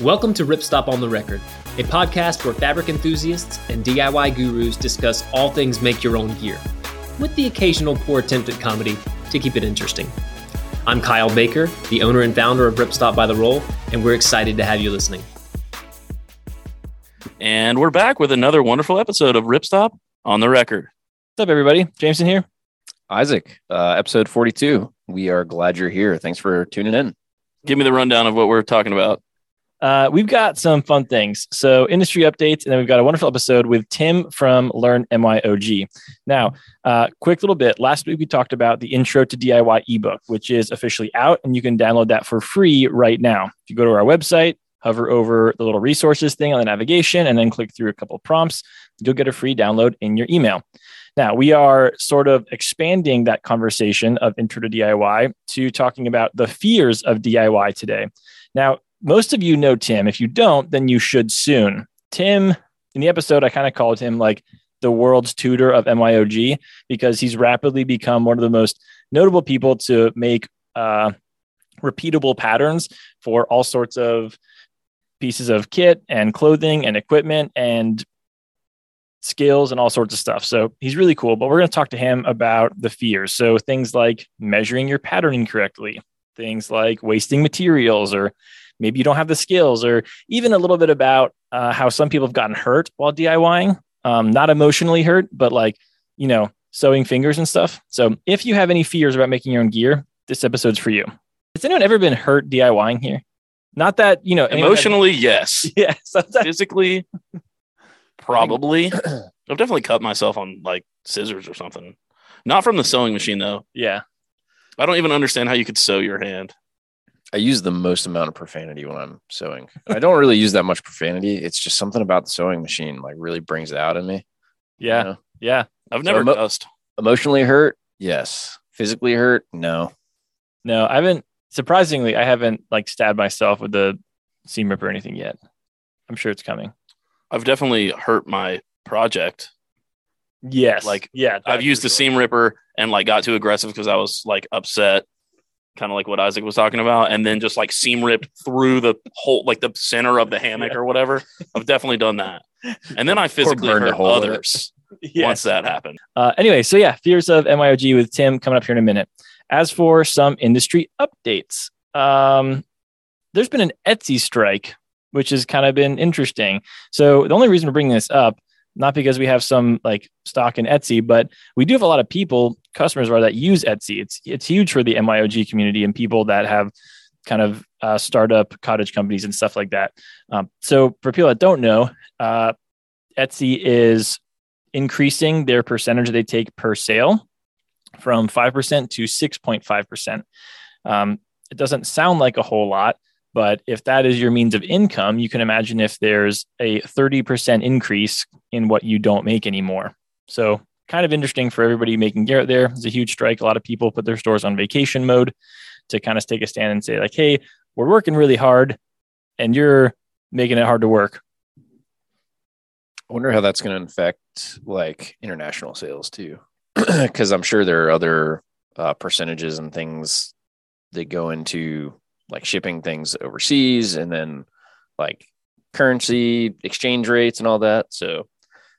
Welcome to Ripstop on the Record, a podcast where fabric enthusiasts and DIY gurus discuss all things make your own gear, with the occasional poor attempt at comedy to keep it interesting. I'm Kyle Baker, the owner and founder of Ripstop by the Roll, and we're excited to have you listening. And we're back with another wonderful episode of Ripstop on the Record. What's up, everybody? Jameson here. Isaac, uh, episode 42. We are glad you're here. Thanks for tuning in. Give me the rundown of what we're talking about. Uh, we've got some fun things. So, industry updates, and then we've got a wonderful episode with Tim from Learn MYOG. Now, uh, quick little bit. Last week we talked about the Intro to DIY ebook, which is officially out, and you can download that for free right now. If you go to our website, hover over the little resources thing on the navigation, and then click through a couple prompts, you'll get a free download in your email. Now, we are sort of expanding that conversation of intro to DIY to talking about the fears of DIY today. Now, most of you know Tim. If you don't, then you should soon. Tim, in the episode, I kind of called him like the world's tutor of MYOG because he's rapidly become one of the most notable people to make uh, repeatable patterns for all sorts of pieces of kit and clothing and equipment and skills and all sorts of stuff. So he's really cool. But we're going to talk to him about the fears. So things like measuring your patterning correctly, things like wasting materials, or maybe you don't have the skills, or even a little bit about uh, how some people have gotten hurt while DIYing. Um, not emotionally hurt, but like, you know, sewing fingers and stuff. So if you have any fears about making your own gear, this episode's for you. Has anyone ever been hurt DIYing here? Not that, you know, emotionally, has- yes. Yeah. Physically, probably. I've definitely cut myself on like scissors or something. Not from the sewing machine though. Yeah. I don't even understand how you could sew your hand. I use the most amount of profanity when I'm sewing. I don't really use that much profanity. It's just something about the sewing machine like really brings it out in me. Yeah. you know? Yeah. I've never emo- cussed. Emotionally hurt? Yes. Physically hurt? No. No, I haven't. Surprisingly, I haven't like stabbed myself with the seam rip or anything yet. I'm sure it's coming. I've definitely hurt my project. Yes. Like, yeah, I've used the sure. seam ripper and like got too aggressive because I was like upset, kind of like what Isaac was talking about, and then just like seam ripped through the whole like the center of the hammock Yeah. or whatever. I've definitely done that, and then I physically hurt hole in it. others once that happened. Uh, anyway, so yeah, fears of MYOG with Tim coming up here in a minute. As for some industry updates, um, there's been an Etsy strike, which has kind of been interesting. So the only reason we're bringing this up, not because we have some like stock in Etsy, but we do have a lot of people, customers are that use Etsy. It's it's huge for the MYOG community and people that have kind of uh, startup cottage companies and stuff like that. Um, so for people that don't know, uh, Etsy is increasing their percentage they take per sale from 5% to 6.5%. Um, it doesn't sound like a whole lot, but if that is your means of income, you can imagine if there's a 30% increase in what you don't make anymore. So, kind of interesting for everybody making gear out there. It's a huge strike. A lot of people put their stores on vacation mode to kind of take a stand and say, like, hey, we're working really hard and you're making it hard to work. I wonder how that's going to affect like international sales too. Because I'm sure there are other uh, percentages and things that go into like shipping things overseas and then like currency exchange rates and all that. So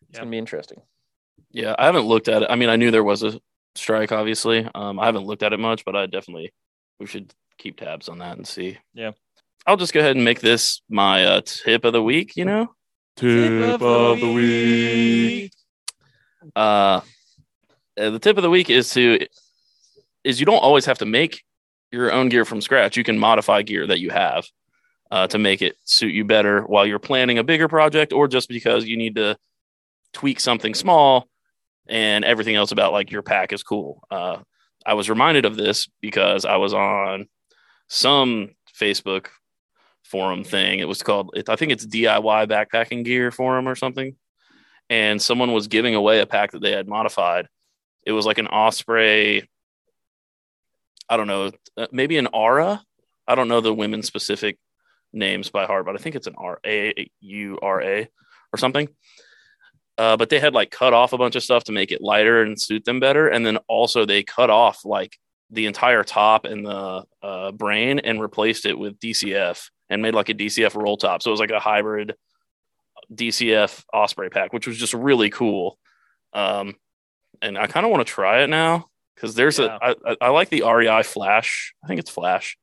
it's Yeah. going to be interesting. Yeah, I haven't looked at it. I mean, I knew there was a strike, obviously. Um, I haven't looked at it much, but I definitely we should keep tabs on that and see. Yeah. I'll just go ahead and make this my uh, tip of the week. You know, Tip of the week. Uh, uh, the tip of the week is to is you don't always have to make your own gear from scratch. You can modify gear that you have uh, to make it suit you better while you're planning a bigger project, or just because you need to tweak something small and everything else about like your pack is cool. Uh, I was reminded of this because I was on some Facebook forum thing. It was called, I think it's DIY backpacking gear forum or something. And someone was giving away a pack that they had modified. It was like an Osprey, I don't know, uh, maybe an Aura. I don't know the women specific names by heart, but I think it's an R A U R A or something. Uh, but they had like cut off a bunch of stuff to make it lighter and suit them better. And then also they cut off like the entire top and the uh, brain and replaced it with DCF and made like a DCF roll top. So it was like a hybrid DCF Osprey pack, which was just really cool. Um, and I kind of want to try it now because there's Yeah. a I, I- like the REI Flash. I think it's Flash.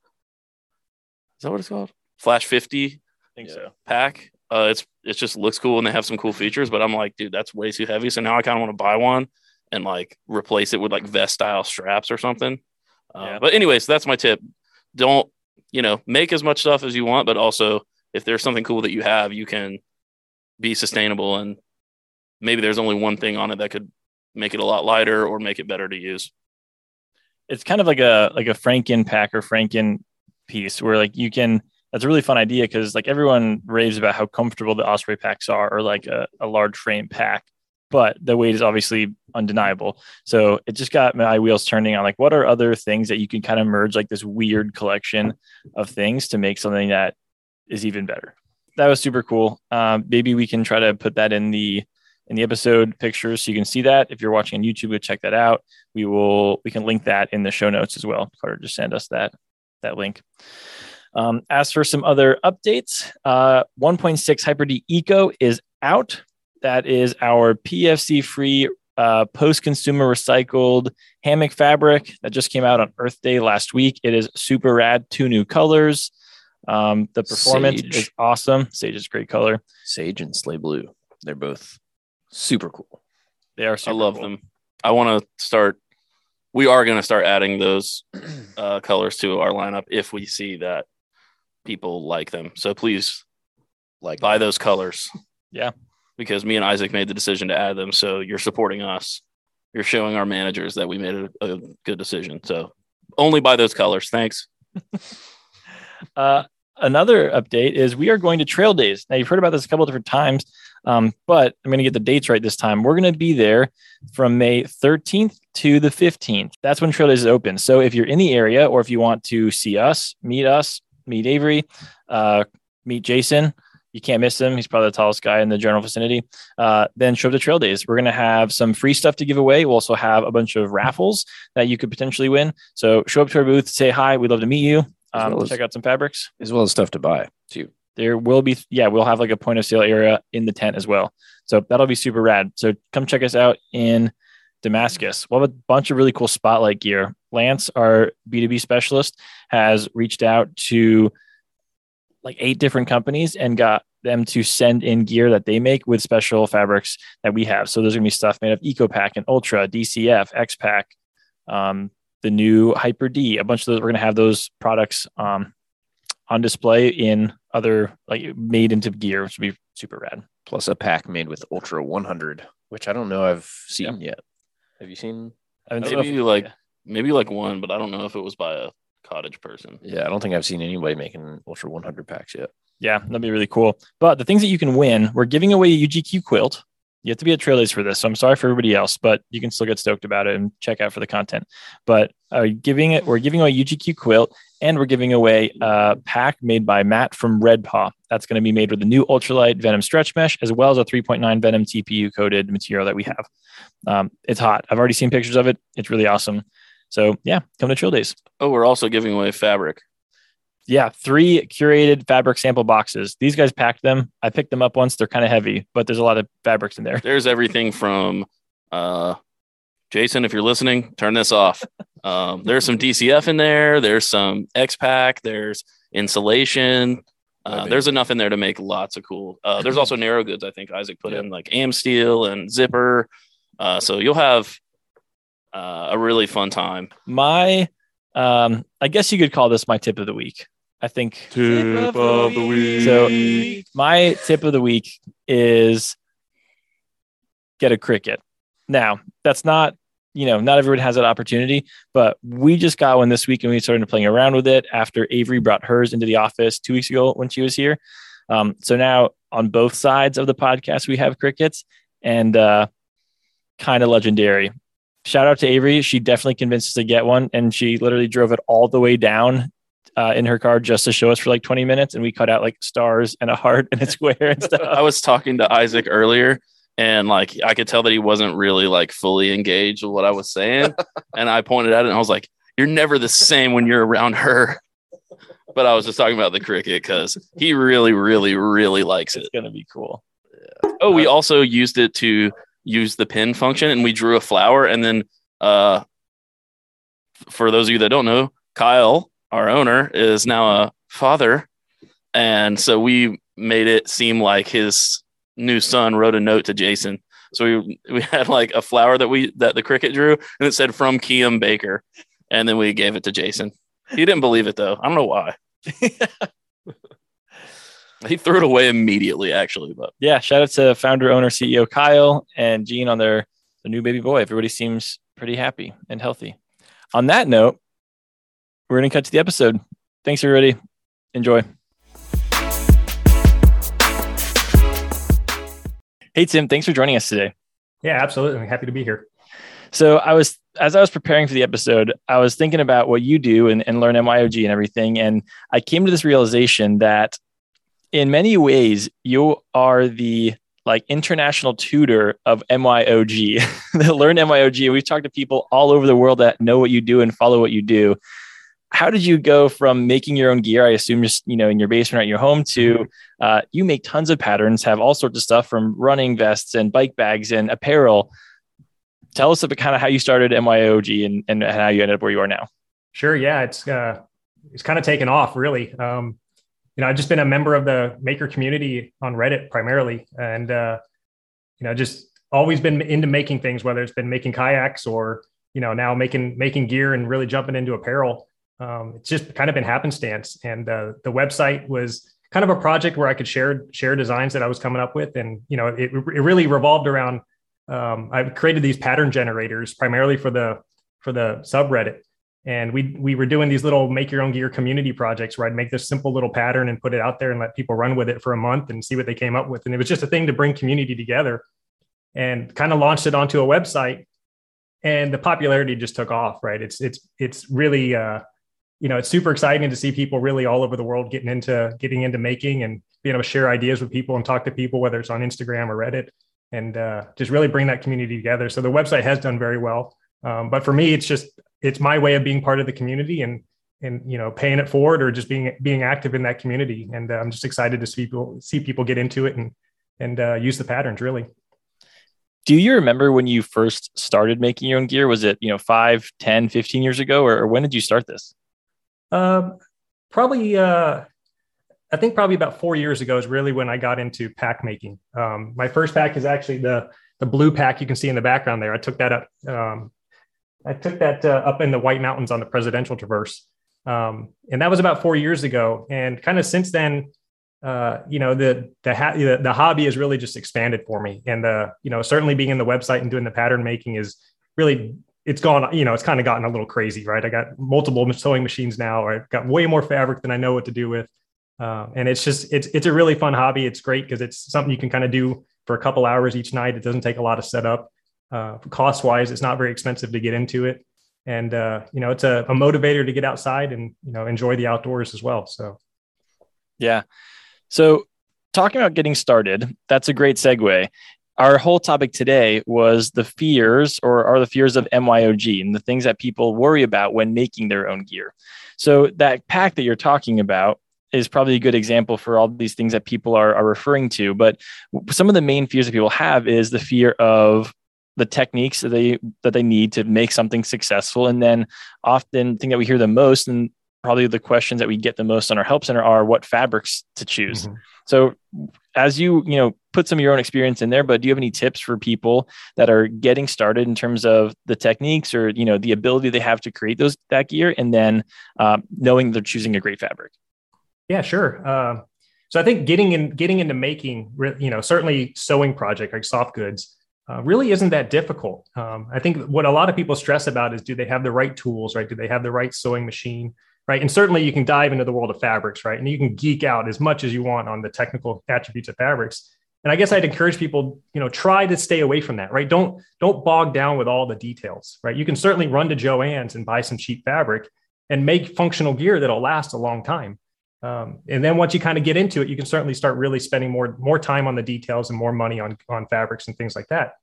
Is that what it's called? Flash 50 I think Yeah. so. pack. Uh, it's it just looks cool and they have some cool features, but I'm like, dude, that's way too heavy. So now I kind of want to buy one and like replace it with like vest style straps or something. Uh, Yeah. But anyways, that's my tip. Don't you know make as much stuff as you want, but also if there's something cool that you have, you can be sustainable and maybe there's only one thing on it that could make it a lot lighter or make it better to use. it's kind of like a like a Franken pack or Franken piece where like you can that's a really fun idea because like everyone raves about how comfortable the Osprey packs are or like a, a large frame pack, but the weight is obviously undeniable. So it just got my wheels turning on like what are other things that you can kind of merge like this weird collection of things to make something that is even better. That was super cool. Um, maybe we can try to put that in the in the episode pictures so you can see that. If you're watching on YouTube, go check that out we will we can link that in the show notes as well. Carter just send us that that link. Um, as for some other updates, uh, 1.6 HyperD Eco is out. That is our PFC free uh, post consumer recycled hammock fabric that just came out on Earth Day last week. It is super rad. Two new colors. Um, the performance Sage. is awesome. Sage is a great color. Sage and Slay Blue. They're both super cool. They are. Super. I love cool. them. I want to start. We are going to start adding those uh, colors to our lineup if we see that people like them. So please Like buy those colors. Yeah. Because me and Isaac made the decision to add them. So you're supporting us. You're showing our managers that we made a, a good decision. So only buy those colors. Thanks. Uh, another update is we are going to trail days. Now, you've heard about this a couple of different times, um, but I'm going to get the dates right this time. We're going to be there from May 13th to the 15th. That's when trail days is open. So if you're in the area or if you want to see us, meet us, meet Avery, uh, meet Jason, you can't miss him. He's probably the tallest guy in the general vicinity. Uh, then show up to trail days. We're going to have some free stuff to give away. We'll also have a bunch of raffles that you could potentially win. So show up to our booth, say hi. We'd love to meet you. Um, well as- check out some fabrics as well as stuff to buy too. there will be yeah we'll have like a point of sale area in the tent as well so that'll be super rad so come check us out in damascus we'll have a bunch of really cool spotlight gear lance our b2b specialist has reached out to like eight different companies and got them to send in gear that they make with special fabrics that we have so there's going to be stuff made of EcoPak and ultra dcf X-Pac um, the new hyper d a bunch of those we're going to have those products um, on display in other like made into gear, which would be super rad. Plus a pack made with Ultra 100, which I don't know I've seen yet. Have you seen? I haven't seen- Maybe like maybe like one, but I don't know if it was by a cottage person. Yeah, I don't think I've seen anybody making Ultra 100 packs yet. yeah, that'd be really cool. But the things that you can win, we're giving away a UGQ quilt. You have to be at Trail Days for this, so I'm sorry for everybody else, but you can still get stoked about it and check out for the content. But uh, giving it, we're giving away a UGQ quilt, and we're giving away a pack made by Matt from Red Paw. That's going to be made with the new ultralight Venom stretch mesh, as well as a 3.9 Venom TPU coated material that we have. Um, it's hot. I've already seen pictures of it. It's really awesome. So yeah, come to Chill Days. Oh, we're also giving away fabric. Yeah, three curated fabric sample boxes. These guys packed them. I picked them up once. They're kind of heavy, but there's a lot of fabrics in there. There's everything from uh Jason, if you're listening, turn this off. Um, there's some DCF in there. There's some X-Pac. There's insulation. Uh, there's enough in there to make lots of cool. Uh, there's also narrow goods. I think Isaac put in like am steel and zipper. Uh, so you'll have uh, a really fun time. My, um, I guess you could call this my tip of the week. I think Tip of the week. So my tip of the week is get a Cricut. Now that's not, you know, not everyone has that opportunity, but we just got one this week and we started playing around with it after Avery brought hers into the office two weeks ago when she was here. Um, so now on both sides of the podcast, we have Cricuts and uh, kind of legendary. Shout out to Avery. She definitely convinced us to get one and she literally drove it all the way down uh, in her car just to show us for like 20 minutes and we cut out like stars and a heart and a square and stuff. I was talking to Isaac earlier and like I could tell that he wasn't really like fully engaged with what I was saying. and I pointed at it and I was like, You're never the same when you're around her. but I was just talking about the Cricut because he really, really, really likes it. It's gonna be cool. Oh, we also used it to use the pin function, and we drew a flower. And then, uh, for those of you that don't know, Kyle, our owner, is now a father, and so we made it seem like his new son wrote a note to Jason. So we we had like a flower that we that the Cricut drew, and it said from Kiem Baker, and then we gave it to Jason. He didn't believe it though. I don't know why. he threw it away immediately, actually. But Yeah, shout out to founder, owner, CEO Kyle and Gene on their, their new baby boy. Everybody seems pretty happy and healthy. On that note, we're gonna cut to the episode. Thanks everybody. Enjoy. Hey Tim, thanks for joining us today. Yeah, absolutely. I'm happy to be here. So I was as I was preparing for the episode, I was thinking about what you do and, and learn MYOG and everything. And I came to this realization that in many ways you are the like international tutor of MYOG, that learn MYOG. We've talked to people all over the world that know what you do and follow what you do. How did you go from making your own gear? I assume just you know in your basement or at your home to uh, you make tons of patterns, have all sorts of stuff from running vests and bike bags and apparel tell us about kind of how you started MYOG and, and how you ended up where you are now. Sure. Yeah. It's, uh, it's kind of taken off really. Um, you know, I've just been a member of the maker community on Reddit primarily. And, uh, you know, just always been into making things, whether it's been making kayaks or, you know, now making, making gear and really jumping into apparel. Um, it's just kind of been happenstance. And, uh, the website was kind of a project where I could share, share designs that I was coming up with. And, you know, it, it really revolved around um, I've created these pattern generators primarily for the for the subreddit, and we we were doing these little make your own gear community projects where I'd make this simple little pattern and put it out there and let people run with it for a month and see what they came up with, and it was just a thing to bring community together, and kind of launched it onto a website, and the popularity just took off. Right, it's it's it's really. Uh, you know, it's super exciting to see people really all over the world getting into getting into making and being able to share ideas with people and talk to people, whether it's on Instagram or Reddit and uh, just really bring that community together. So the website has done very well. Um, but for me, it's just it's my way of being part of the community and and you know paying it forward or just being being active in that community. And uh, I'm just excited to see people see people get into it and and uh, use the patterns really. Do you remember when you first started making your own gear? Was it, you know, 5, 10, 15 years ago, or, or when did you start this? Um, probably uh, I think probably about four years ago is really when I got into pack making. Um, my first pack is actually the the blue pack you can see in the background there. I took that up. Um, I took that uh, up in the White Mountains on the Presidential Traverse, um, and that was about four years ago. And kind of since then, uh, you know, the the, ha- the the hobby has really just expanded for me. And the you know certainly being in the website and doing the pattern making is really it's gone. You know, it's kind of gotten a little crazy, right? I got multiple sewing machines now. I've got way more fabric than I know what to do with. Uh, and it's just it's it's a really fun hobby. It's great because it's something you can kind of do for a couple hours each night. It doesn't take a lot of setup. Uh, cost wise, it's not very expensive to get into it, and uh, you know it's a, a motivator to get outside and you know enjoy the outdoors as well. So, yeah. So talking about getting started, that's a great segue. Our whole topic today was the fears or are the fears of MYOG and the things that people worry about when making their own gear. So that pack that you're talking about is probably a good example for all these things that people are, are referring to. But some of the main fears that people have is the fear of the techniques that they that they need to make something successful. And then often the thing that we hear the most and probably the questions that we get the most on our help center are what fabrics to choose. Mm-hmm. So as you, you know, put some of your own experience in there, but do you have any tips for people that are getting started in terms of the techniques or, you know, the ability they have to create those that gear and then um, knowing they're choosing a great fabric? Yeah, sure. Uh, so I think getting in, getting into making, you know, certainly sewing project like soft goods uh, really isn't that difficult. Um, I think what a lot of people stress about is do they have the right tools, right? Do they have the right sewing machine, right? And certainly you can dive into the world of fabrics, right? And you can geek out as much as you want on the technical attributes of fabrics. And I guess I'd encourage people, you know, try to stay away from that, right? Don't don't bog down with all the details, right? You can certainly run to Joann's and buy some cheap fabric and make functional gear that'll last a long time. Um, and then once you kind of get into it, you can certainly start really spending more more time on the details and more money on on fabrics and things like that.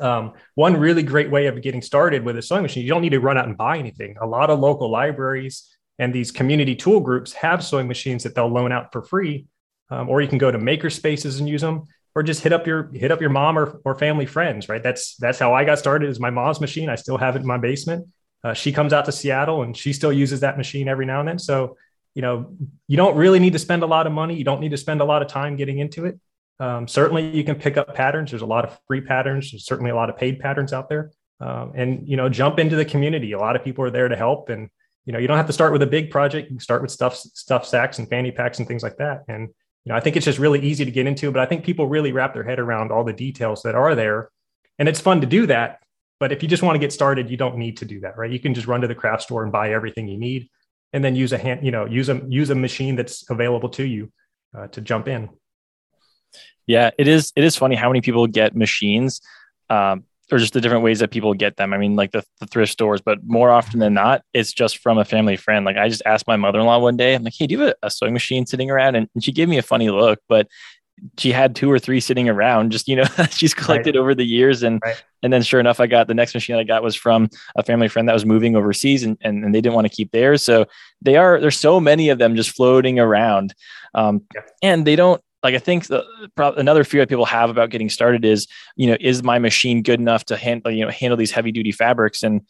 Um, one really great way of getting started with a sewing machine, you don't need to run out and buy anything. A lot of local libraries And these community tool groups have sewing machines that they'll loan out for free, um, or you can go to maker spaces and use them, or just hit up your hit up your mom or, or family friends. Right? That's that's how I got started. Is my mom's machine. I still have it in my basement. Uh, she comes out to Seattle and she still uses that machine every now and then. So you know you don't really need to spend a lot of money. You don't need to spend a lot of time getting into it. Um, certainly, you can pick up patterns. There's a lot of free patterns. There's certainly a lot of paid patterns out there. Um, and you know, jump into the community. A lot of people are there to help, and you know, you don't have to start with a big project. You can start with stuff, stuff sacks and fanny packs and things like that. And you know, I think it's just really easy to get into. But I think people really wrap their head around all the details that are there, and it's fun to do that. But if you just want to get started, you don't need to do that, right? You can just run to the craft store and buy everything you need, and then use a hand, you know, use a use a machine that's available to you uh, to jump in. Yeah, it is. It is funny how many people get machines, um, or just the different ways that people get them. I mean, like the, the thrift stores, but more often than not, it's just from a family friend. Like I just asked my mother in law one day, I'm like, "Hey, do you have a, a sewing machine sitting around?" And, and, she gave me a funny look, but she had two or three sitting around. Just you know, she's collected right. over the years, and right. and then sure enough, I got the next machine I got was from a family friend that was moving overseas, and and, and they didn't want to keep theirs. So they are there's so many of them just floating around, um, yeah. and they don't like I think the, another fear that people have about getting started is, you know, is my machine good enough to handle, you know, handle these heavy duty fabrics? And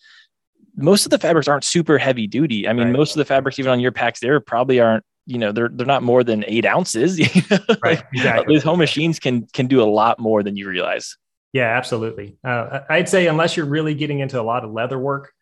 most of the fabrics aren't super heavy duty. I mean, right. most of the fabrics, even on your packs, there probably aren't, you know, they're they're not more than eight ounces. right. Exactly. These home machines can can do a lot more than you realize. Yeah, absolutely. Uh, I'd say unless you're really getting into a lot of leather work,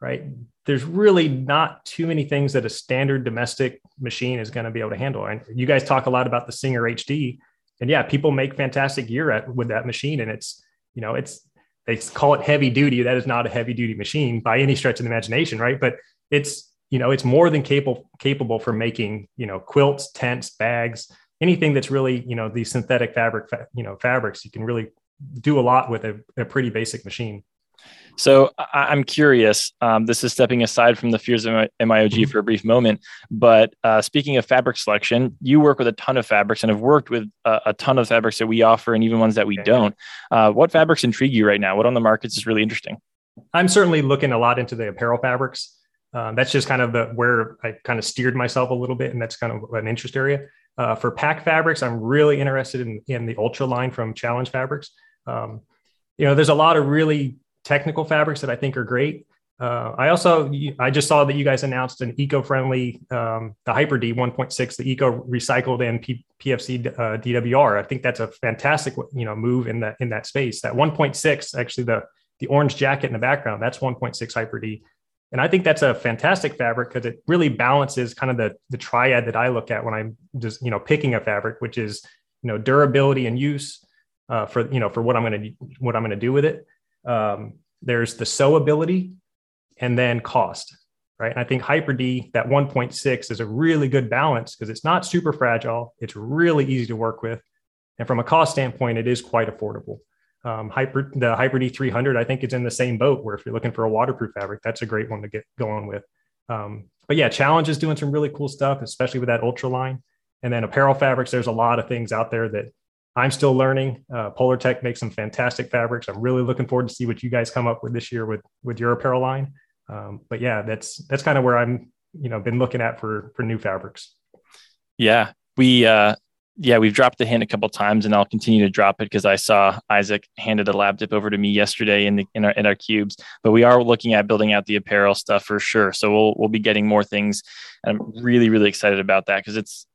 right? There's really not too many things that a standard domestic machine is going to be able to handle. And you guys talk a lot about the Singer HD, and yeah, people make fantastic gear at, with that machine, and it's you know it's they call it heavy duty. That is not a heavy duty machine by any stretch of the imagination, right? But it's you know it's more than capable capable for making you know quilts, tents, bags, anything that's really you know these synthetic fabric you know fabrics. You can really do a lot with a, a pretty basic machine. So I- am curious. Um, this is stepping aside from the fears of MYOG mm-hmm. for a brief moment. But uh, speaking of fabric selection, you work with a ton of fabrics and have worked with a, a ton of fabrics that we offer and even ones that we don't. Uh, what fabrics intrigue you right now? What on the markets is really interesting? I'm certainly looking a lot into the apparel fabrics. Um, that's just kind of the where I kind of steered myself a little bit, and that's kind of an interest area. Uh, for pack fabrics, I'm really interested in, in the Ultra line from Challenge Fabrics. Um, you know, there's a lot of really technical fabrics that I think are great. Uh, I also I just saw that you guys announced an eco-friendly um, the Hyper D 1.6, the eco recycled and P- PFC uh, DWR. I think that's a fantastic you know move in that in that space. That 1.6 actually the the orange jacket in the background that's 1.6 Hyper D, and I think that's a fantastic fabric because it really balances kind of the the triad that I look at when I'm just you know picking a fabric, which is you know durability and use uh, for you know for what I'm going to what I'm going to do with it. Um, there's the sewability and then cost, right? And I think Hyper D, that 1.6 is a really good balance because it's not super fragile. It's really easy to work with. And from a cost standpoint, it is quite affordable. Um, Hyper, the Hyper D 300, I think it's in the same boat where if you're looking for a waterproof fabric, that's a great one to get going with. Um, but yeah, Challenge is doing some really cool stuff, especially with that Ultra line. And then apparel fabrics, there's a lot of things out there that I'm still learning. Uh, Polartec makes some fantastic fabrics. I'm really looking forward to see what you guys come up with this year with with your apparel line. Um, but yeah, that's that's kind of where I'm you know been looking at for for new fabrics. Yeah, we uh, yeah we've dropped the hint a couple times, and I'll continue to drop it because I saw Isaac handed a lab dip over to me yesterday in the in our in our cubes. But we are looking at building out the apparel stuff for sure. So we'll we'll be getting more things. And I'm really really excited about that because it's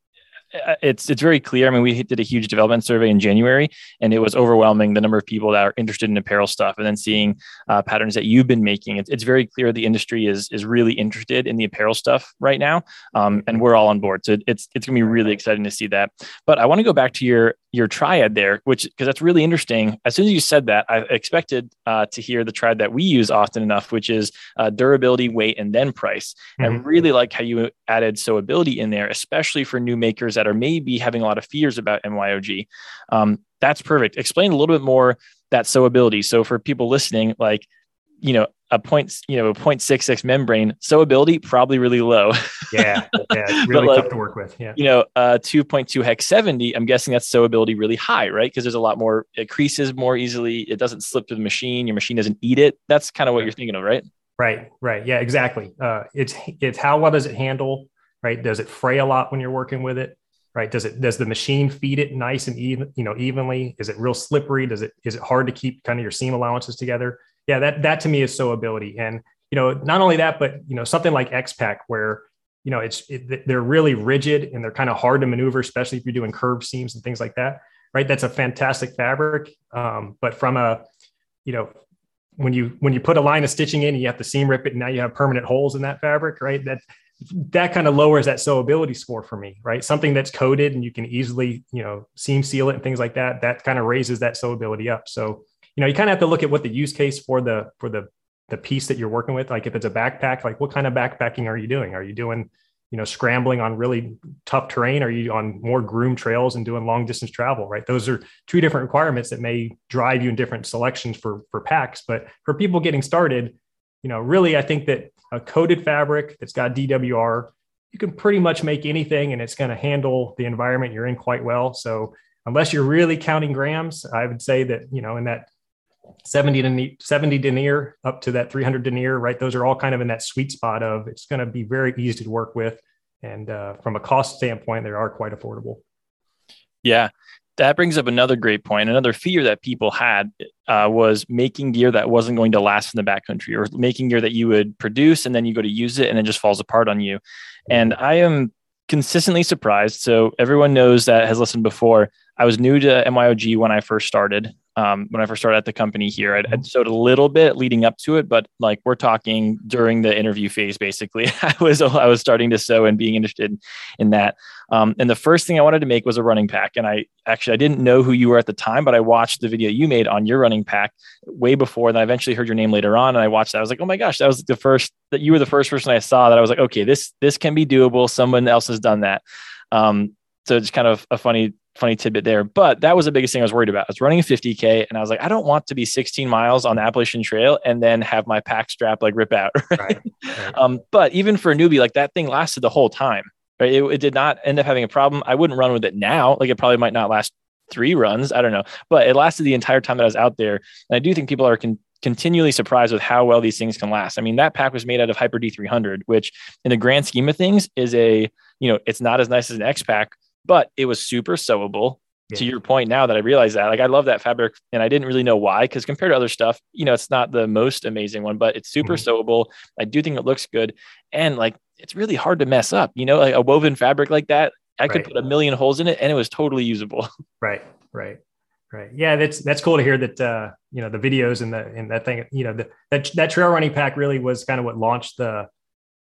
it's it's very clear. I mean, we did a huge development survey in January, and it was overwhelming the number of people that are interested in apparel stuff. And then seeing uh, patterns that you've been making, it's, it's very clear the industry is is really interested in the apparel stuff right now, um, and we're all on board. So it's it's going to be really exciting to see that. But I want to go back to your your triad there, which because that's really interesting. As soon as you said that, I expected uh, to hear the triad that we use often enough, which is uh, durability, weight, and then price. Mm-hmm. And really like how you added sewability in there, especially for new makers that are maybe having a lot of fears about MYOG. Um, that's perfect. Explain a little bit more that sewability. So for people listening, like you know a point you know a 0.66 membrane sewability probably really low yeah yeah really like, tough to work with yeah you know uh 2.2 hex 70 i'm guessing that's sewability really high right because there's a lot more it creases more easily it doesn't slip through the machine your machine doesn't eat it that's kind of what you're thinking of right Right, right. Yeah, exactly. Uh, it's it's how well does it handle, right? Does it fray a lot when you're working with it? Right? Does it does the machine feed it nice and even, you know, evenly? Is it real slippery? Does it is it hard to keep kind of your seam allowances together? Yeah, that that to me is sewability And you know, not only that, but you know, something like X-Pac where you know it's it, they're really rigid and they're kind of hard to maneuver, especially if you're doing curved seams and things like that. Right? That's a fantastic fabric. Um, but from a you know when you when you put a line of stitching in, and you have to seam rip it, and now you have permanent holes in that fabric, right? That that kind of lowers that sewability score for me, right? Something that's coated and you can easily, you know, seam seal it and things like that. That kind of raises that sewability up. So, you know, you kind of have to look at what the use case for the for the the piece that you're working with. Like if it's a backpack, like what kind of backpacking are you doing? Are you doing you know scrambling on really tough terrain are you on more groomed trails and doing long distance travel right those are two different requirements that may drive you in different selections for for packs but for people getting started you know really i think that a coated fabric that's got dwr you can pretty much make anything and it's going to handle the environment you're in quite well so unless you're really counting grams i would say that you know in that 70 to 70 denier up to that 300 denier, right? Those are all kind of in that sweet spot of it's going to be very easy to work with. And uh, from a cost standpoint, they are quite affordable. Yeah. That brings up another great point. Another fear that people had uh, was making gear that wasn't going to last in the backcountry or making gear that you would produce and then you go to use it and it just falls apart on you. And I am consistently surprised. So everyone knows that has listened before. I was new to MYOG when I first started um, when I first started at the company here. I'd, I'd sewed a little bit leading up to it, but like we're talking during the interview phase, basically, I was I was starting to sew and being interested in that. Um, and the first thing I wanted to make was a running pack, and I actually I didn't know who you were at the time, but I watched the video you made on your running pack way before. Then I eventually heard your name later on, and I watched that. I was like, oh my gosh, that was the first that you were the first person I saw that I was like, okay, this this can be doable. Someone else has done that. Um, so it's kind of a funny funny tidbit there. But that was the biggest thing I was worried about. I was running a 50K and I was like, I don't want to be 16 miles on the Appalachian Trail and then have my pack strap like rip out. Right? Right, right. Um, but even for a newbie, like that thing lasted the whole time. Right. It, it did not end up having a problem. I wouldn't run with it now. Like it probably might not last three runs. I don't know. But it lasted the entire time that I was out there. And I do think people are con- continually surprised with how well these things can last. I mean, that pack was made out of Hyper D300, which in the grand scheme of things is a, you know, it's not as nice as an X pack, but it was super sewable. Yeah. To your point now that I realize that, like I love that fabric, and I didn't really know why because compared to other stuff, you know, it's not the most amazing one, but it's super mm-hmm. sewable. I do think it looks good, and like it's really hard to mess up. You know, like a woven fabric like that, I right. could put a million holes in it, and it was totally usable. Right, right, right. Yeah, that's that's cool to hear that. Uh, you know, the videos and the and that thing. You know, the, that that trail running pack really was kind of what launched the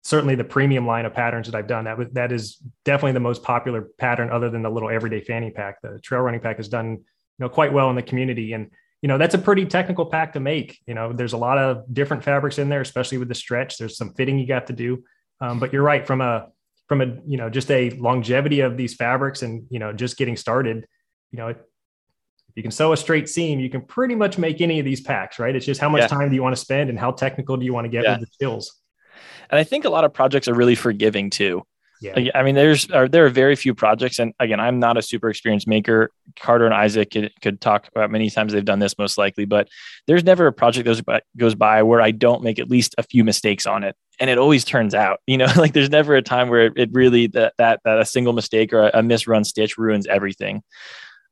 certainly the premium line of patterns that I've done. That that is definitely the most popular pattern, other than the little everyday fanny pack. The trail running pack has done you know quite well in the community, and you know that's a pretty technical pack to make. You know, there's a lot of different fabrics in there, especially with the stretch. There's some fitting you got to do, um, but you're right from a from a you know just a longevity of these fabrics and you know just getting started. You know, if you can sew a straight seam, you can pretty much make any of these packs, right? It's just how much yeah. time do you want to spend and how technical do you want to get yeah. with the skills. And I think a lot of projects are really forgiving too. Yeah. I mean, there's are, there are very few projects, and again, I'm not a super experienced maker. Carter and Isaac could, could talk about many times they've done this, most likely, but there's never a project that goes by, where I don't make at least a few mistakes on it, and it always turns out. You know, like there's never a time where it really that that that a single mistake or a, a misrun stitch ruins everything.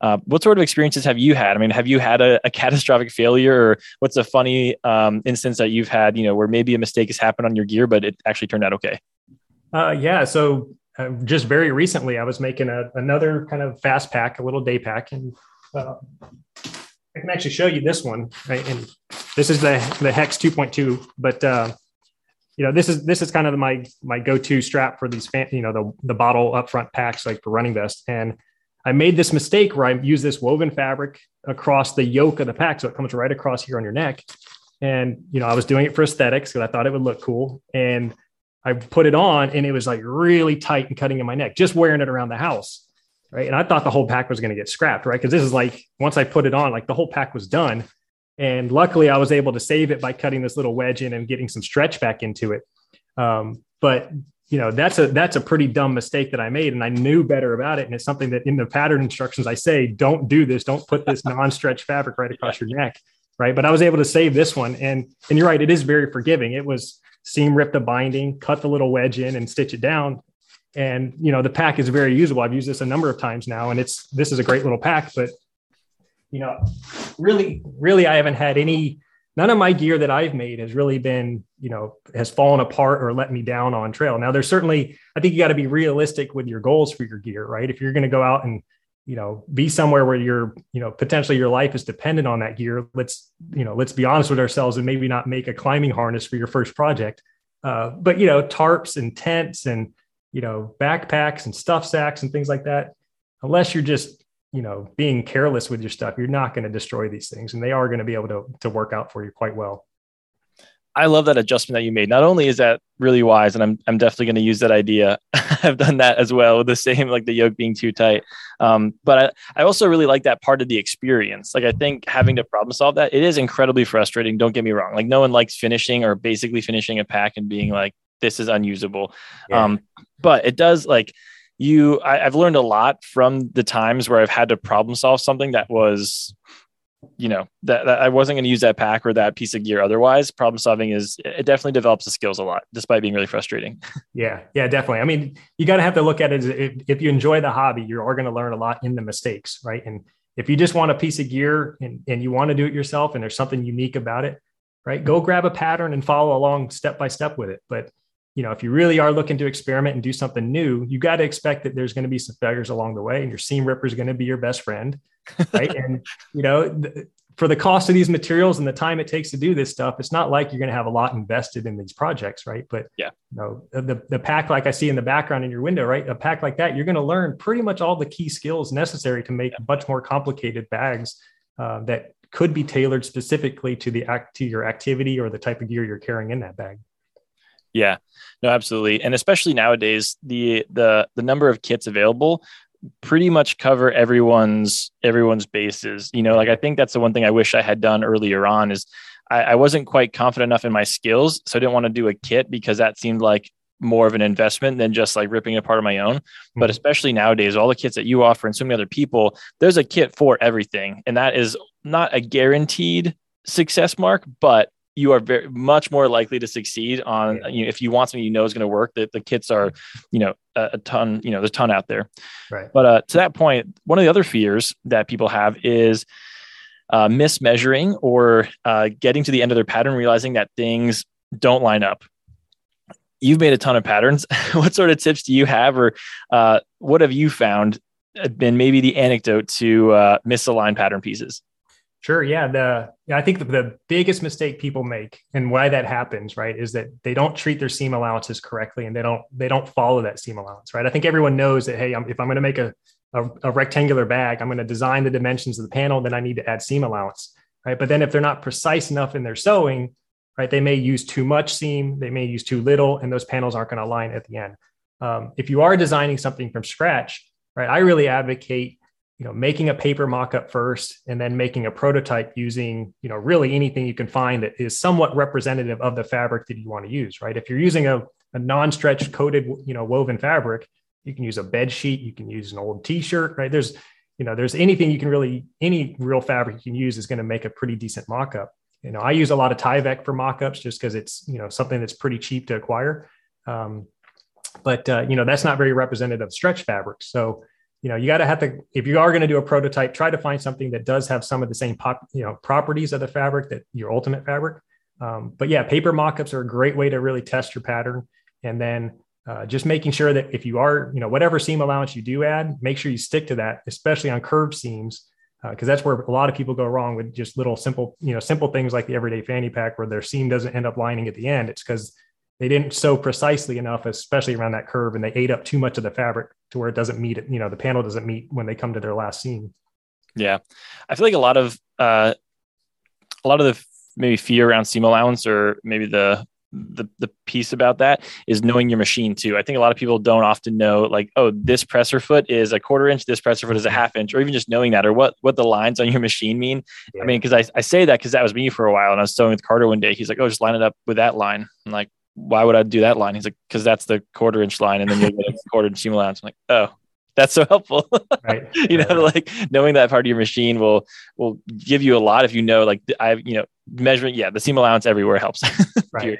Uh, what sort of experiences have you had? I mean, have you had a, a catastrophic failure, or what's a funny um, instance that you've had? You know, where maybe a mistake has happened on your gear, but it actually turned out okay. Uh, yeah. So uh, just very recently, I was making a, another kind of fast pack, a little day pack, and uh, I can actually show you this one. Right, and this is the the Hex 2.2, but uh, you know this is this is kind of my my go to strap for these fan, you know the the bottle upfront packs like for running vest and I made this mistake where I use this woven fabric across the yoke of the pack. So it comes right across here on your neck. And, you know, I was doing it for aesthetics because I thought it would look cool. And I put it on and it was like really tight and cutting in my neck, just wearing it around the house. Right. And I thought the whole pack was going to get scrapped. Right. Cause this is like, once I put it on, like the whole pack was done. And luckily I was able to save it by cutting this little wedge in and getting some stretch back into it. Um, but you know that's a that's a pretty dumb mistake that i made and i knew better about it and it's something that in the pattern instructions i say don't do this don't put this non-stretch fabric right across your neck right? But I was able to save this one, and and you're right, it is very forgiving. It was seam rip the binding, cut the little wedge in, and stitch it down. And you know the pack is very usable. I've used this a number of times now, and it's this is a great little pack. But you know, really, really, I haven't had any. None of my gear that I've made has really been, you know, has fallen apart or let me down on trail. Now, there's certainly, I think you got to be realistic with your goals for your gear, right? If you're going to go out and you know be somewhere where you're you know potentially your life is dependent on that gear let's you know let's be honest with ourselves and maybe not make a climbing harness for your first project uh, but you know tarps and tents and you know backpacks and stuff sacks and things like that unless you're just you know being careless with your stuff you're not going to destroy these things and they are going to be able to, to work out for you quite well I love that adjustment that you made. Not only is that really wise, and I'm I'm definitely going to use that idea. I've done that as well with the same like the yoke being too tight. Um, but I, I also really like that part of the experience. Like I think having to problem solve that it is incredibly frustrating. Don't get me wrong. Like no one likes finishing or basically finishing a pack and being like this is unusable. Yeah. Um, but it does like you. I, I've learned a lot from the times where I've had to problem solve something that was you know that, that I wasn't going to use that pack or that piece of gear otherwise. Problem solving is it definitely develops the skills a lot, despite being really frustrating. Yeah, yeah, definitely. I mean, you got to have to look at it if, if you enjoy the hobby, you are going to learn a lot in the mistakes, right? And if you just want a piece of gear and, and you want to do it yourself and there's something unique about it, right? Go grab a pattern and follow along step by step with it. But you know, if you really are looking to experiment and do something new, you got to expect that there's going to be some failures along the way, and your seam ripper is going to be your best friend right? and you know, th- for the cost of these materials and the time it takes to do this stuff, it's not like you're going to have a lot invested in these projects, right? But yeah, you know, the the pack like I see in the background in your window, right? A pack like that, you're going to learn pretty much all the key skills necessary to make yeah. much more complicated bags uh, that could be tailored specifically to the act to your activity or the type of gear you're carrying in that bag. Yeah, no, absolutely, and especially nowadays, the the the number of kits available pretty much cover everyone's everyone's bases. You know, like I think that's the one thing I wish I had done earlier on is I, I wasn't quite confident enough in my skills, so I didn't want to do a kit because that seemed like more of an investment than just like ripping apart of my own. Mm-hmm. But especially nowadays, all the kits that you offer and so many other people, there's a kit for everything, and that is not a guaranteed success mark, but you are very much more likely to succeed on yeah. you know, if you want something you know is going to work that the kits are you know a, a, ton you know there's a ton out there. Right. But uh, to that point one of the other fears that people have is uh, mismeasuring or uh, getting to the end of their pattern realizing that things don't line up. You've made a ton of patterns. What sort of tips do you have or uh, what have you found been maybe the anecdote to uh, misaligned pattern pieces Sure. Yeah. The I think the, the biggest mistake people make and why that happens, right, is that they don't treat their seam allowances correctly and they don't they don't follow that seam allowance, right? I think everyone knows that hey, I'm, if I'm going to make a, a, a rectangular bag, I'm going to design the dimensions of the panel, then I need to add seam allowance, right? But then if they're not precise enough in their sewing, right, they may use too much seam, they may use too little, and those panels aren't going to align at the end. Um, if you are designing something from scratch, right, I really advocate you know making a paper mock-up first and then making a prototype using you know really anything you can find that is somewhat representative of the fabric that you want to use right? If you're using a, a non-stretch coated you know woven fabric you can use a bed sheet you can use an old t-shirt right? There's you know there's anything you can really any real fabric you can use is going to make a pretty decent mock-up. You know i use a lot of tyvek for mock-ups just because it's you know something that's pretty cheap to acquire. Um, but uh, you know that's not very representative of stretch fabric. So you know you got to have to if you are going to do a prototype try to find something that does have some of the same pop you know properties of the fabric that your ultimate fabric. Um, but yeah paper mock-ups are a great way to really test your pattern. And then uh, just making sure that if you are you know whatever seam allowance you do add make sure you stick to that especially on curved seams because uh, that's where a lot of people go wrong with just little simple you know simple things like the everyday fanny pack where their seam doesn't end up lining at the end. It's because they didn't sew precisely enough, especially around that curve, and they ate up too much of the fabric to where it doesn't meet it. You know, the panel doesn't meet when they come to their last seam. Yeah, I feel like a lot of uh, a lot of the maybe fear around seam allowance, or maybe the the the piece about that is knowing your machine too. I think a lot of people don't often know like, oh, this presser foot is a quarter inch, this presser foot is a half inch, or even just knowing that, or what what the lines on your machine mean. Yeah. I mean, because I, I say that because that was me for a while, and I was sewing with Carter one day. He's like, oh, just line it up with that line. I'm like, why would I do that line? He's like, because that's the quarter inch line, and then you get a quarter inch seam allowance. I'm like, oh, that's so helpful. right. you know, like knowing that part of your machine will will give you a lot if you know, like I, you know, measuring. Yeah, the seam allowance everywhere helps. right.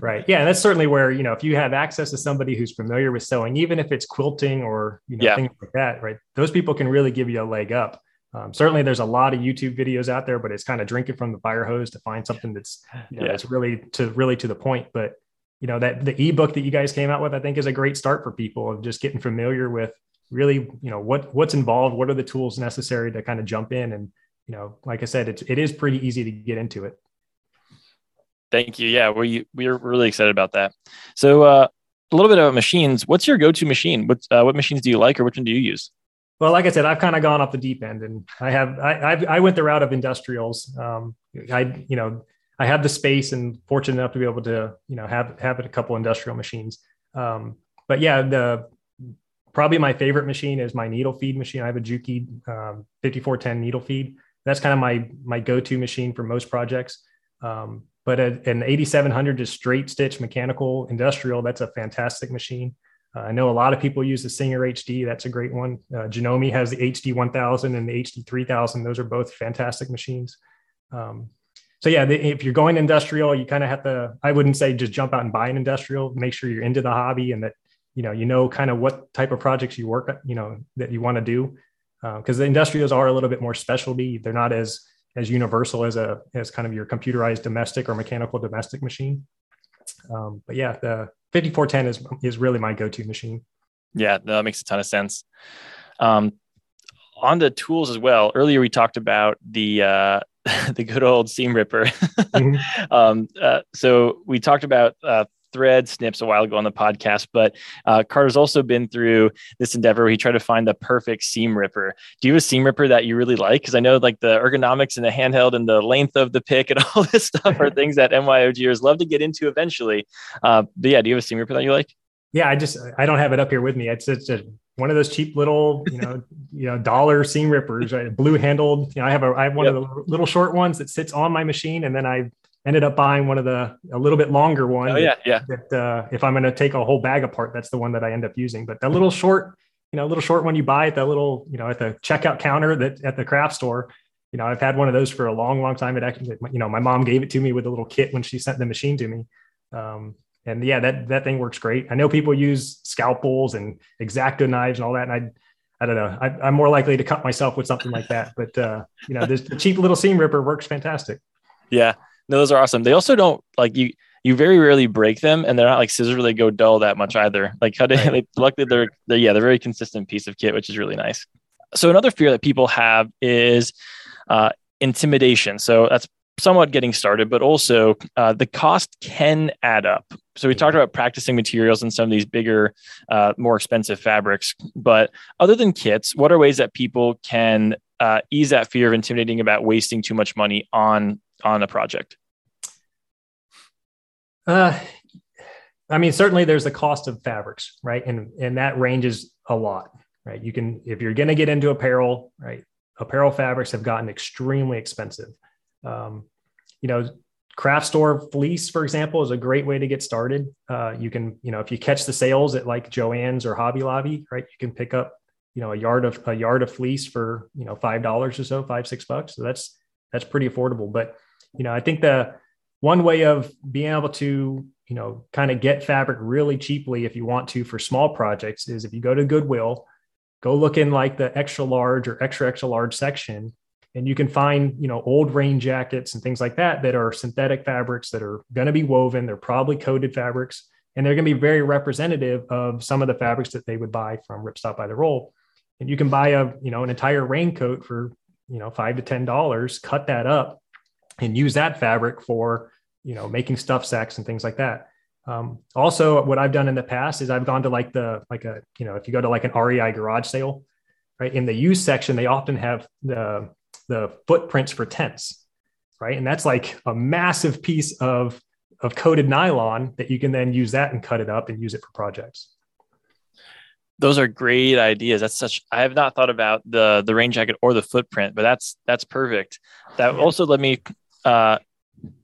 right. Yeah, and that's certainly where you know if you have access to somebody who's familiar with sewing, even if it's quilting or you know Yeah. things like that, right? Those people can really give you a leg up. Um, certainly, there's a lot of YouTube videos out there, but it's kind of drinking from the fire hose to find something that's you know, Yeah. that's really to really to the point. But you know that the ebook that you guys came out with, I think, is a great start for people of just getting familiar with really you know what what's involved, what are the tools necessary to kind of jump in, and you know, like I said, it's it is pretty easy to get into it. Thank you. Yeah, we we're really excited about that. So, uh, a little bit about machines. What's your go-to machine? What uh, what machines do you like, or which one do you use? Well, like I said, I've kind of gone off the deep end, and I have I I've, I went the route of industrials. Um, I you know I have the space and fortunate enough to be able to you know have have a couple industrial machines. Um, but yeah, the probably my favorite machine is my needle feed machine. I have a Juki um, 5410 needle feed. That's kind of my my go to machine for most projects. Um, but a, an 8700 is straight stitch mechanical industrial, that's a fantastic machine. Uh, I know a lot of people use the Singer HD. That's a great one. Uh, Janome has the HD 1000 and the HD 3000. Those are both fantastic machines. Um, so yeah, if you're going industrial, you kind of have to. I wouldn't say just jump out and buy an industrial. Make sure you're into the hobby and that you know you know kind of what type of projects you work you know that you want to do because the industrials are a little bit more specialty. They're not as as universal as a as kind of your computerized domestic or mechanical domestic machine. Um, but yeah, the 5410 is is really my go-to machine. Yeah, that makes a ton of sense. Um, on the tools as well. Earlier we talked about the uh, the good old seam ripper. Mhm. um, uh, so we talked about uh, thread snips a while ago on the podcast, but uh, Carter's also been through this endeavor where he tried to find the perfect seam ripper. Do you have a seam ripper that you really like? Because I know like the ergonomics and the handheld and the length of the pick and all this stuff are things that MYOGers love to get into eventually. Uh, but yeah, do you have a seam ripper that you like? Yeah, I just I don't have it up here with me. It's it's a, one of those cheap little you know you know dollar seam rippers, right? blue handled. You know, I have a I have one of the little short ones that sits on my machine, and then I ended up buying one of the a little bit longer one. Oh yeah, yeah. That uh, if I'm going to take a whole bag apart, that's the one that I end up using. But that little short, you know, little short one you buy at the little you know at the checkout counter that at the craft store. You know, I've had one of those for a long, long time. It actually, you know, my mom gave it to me with a little kit when she sent the machine to me. Um, and yeah, that that thing works great. I know people use scalpels and X-Acto knives and all that, and I, I don't know. I, I'm more likely to cut myself with something like that. But uh, you know, this the cheap little seam ripper works fantastic. Yeah, no, those are awesome. They also don't like you. You very rarely break them, and they're not like scissors they go dull that much either. Like how they, Right. they luckily they're, they're yeah they're a very consistent piece of kit, which is really nice. So another fear that people have is uh, intimidation. So that's somewhat getting started, but also uh, the cost can add up. So we talked about practicing materials and some of these bigger, uh, more expensive fabrics. But other than kits, what are ways that people can uh, ease that fear of intimidating about wasting too much money on on a project? Uh, I mean, certainly there's the cost of fabrics, right? And and that ranges a lot, right? You can if you're going to get into apparel, right? Apparel fabrics have gotten extremely expensive. Um, you know, craft store fleece, for example, is a great way to get started. Uh, you can, you know, if you catch the sales at like Joann's or Hobby Lobby, right? You can pick up, you know, a yard of a yard of fleece for you know five dollars or so, five six bucks. So that's that's pretty affordable. But you know, I think the one way of being able to you know kind of get fabric really cheaply if you want to for small projects is if you go to goodwill go look in like the extra large or extra extra large section and you can find you know old rain jackets and things like that that are synthetic fabrics that are going to be woven. They're probably coated fabrics and they're going to be very representative of some of the fabrics that they would buy from ripstop by the roll. And you can buy a you know an entire raincoat for you know five to ten dollars cut that up and use that fabric for you know making stuff sacks and things like that. Um, also what i've done in the past is i've gone to like the like a you know if you go to like an rei garage sale right in the used section they often have the the footprints for tents right and that's like a massive piece of of coated nylon that you can then use that and cut it up and use it for projects Those are great ideas. That's such I have not thought about the the rain jacket or the footprint, but that's that's perfect. That also let me uh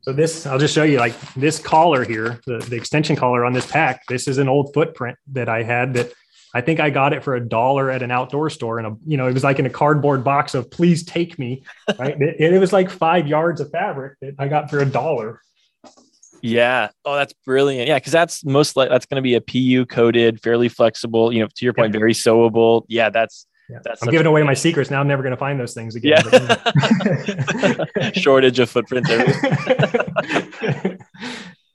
So this, I'll just show you like this collar here, the, the extension collar on this pack. This is an old footprint that I had that I think I got it for a dollar at an outdoor store, and a you know it was like in a cardboard box of "Please take me." Right, it, it was like five yards of fabric that I got for a dollar. Yeah. Oh, that's brilliant. Yeah, because that's most like that's going to be a PU coated, fairly flexible. You know, to your point, very sewable. Yeah, that's yeah. That's I'm giving away my secrets now. I'm never going to find those things again. Yeah. Shortage of footprint.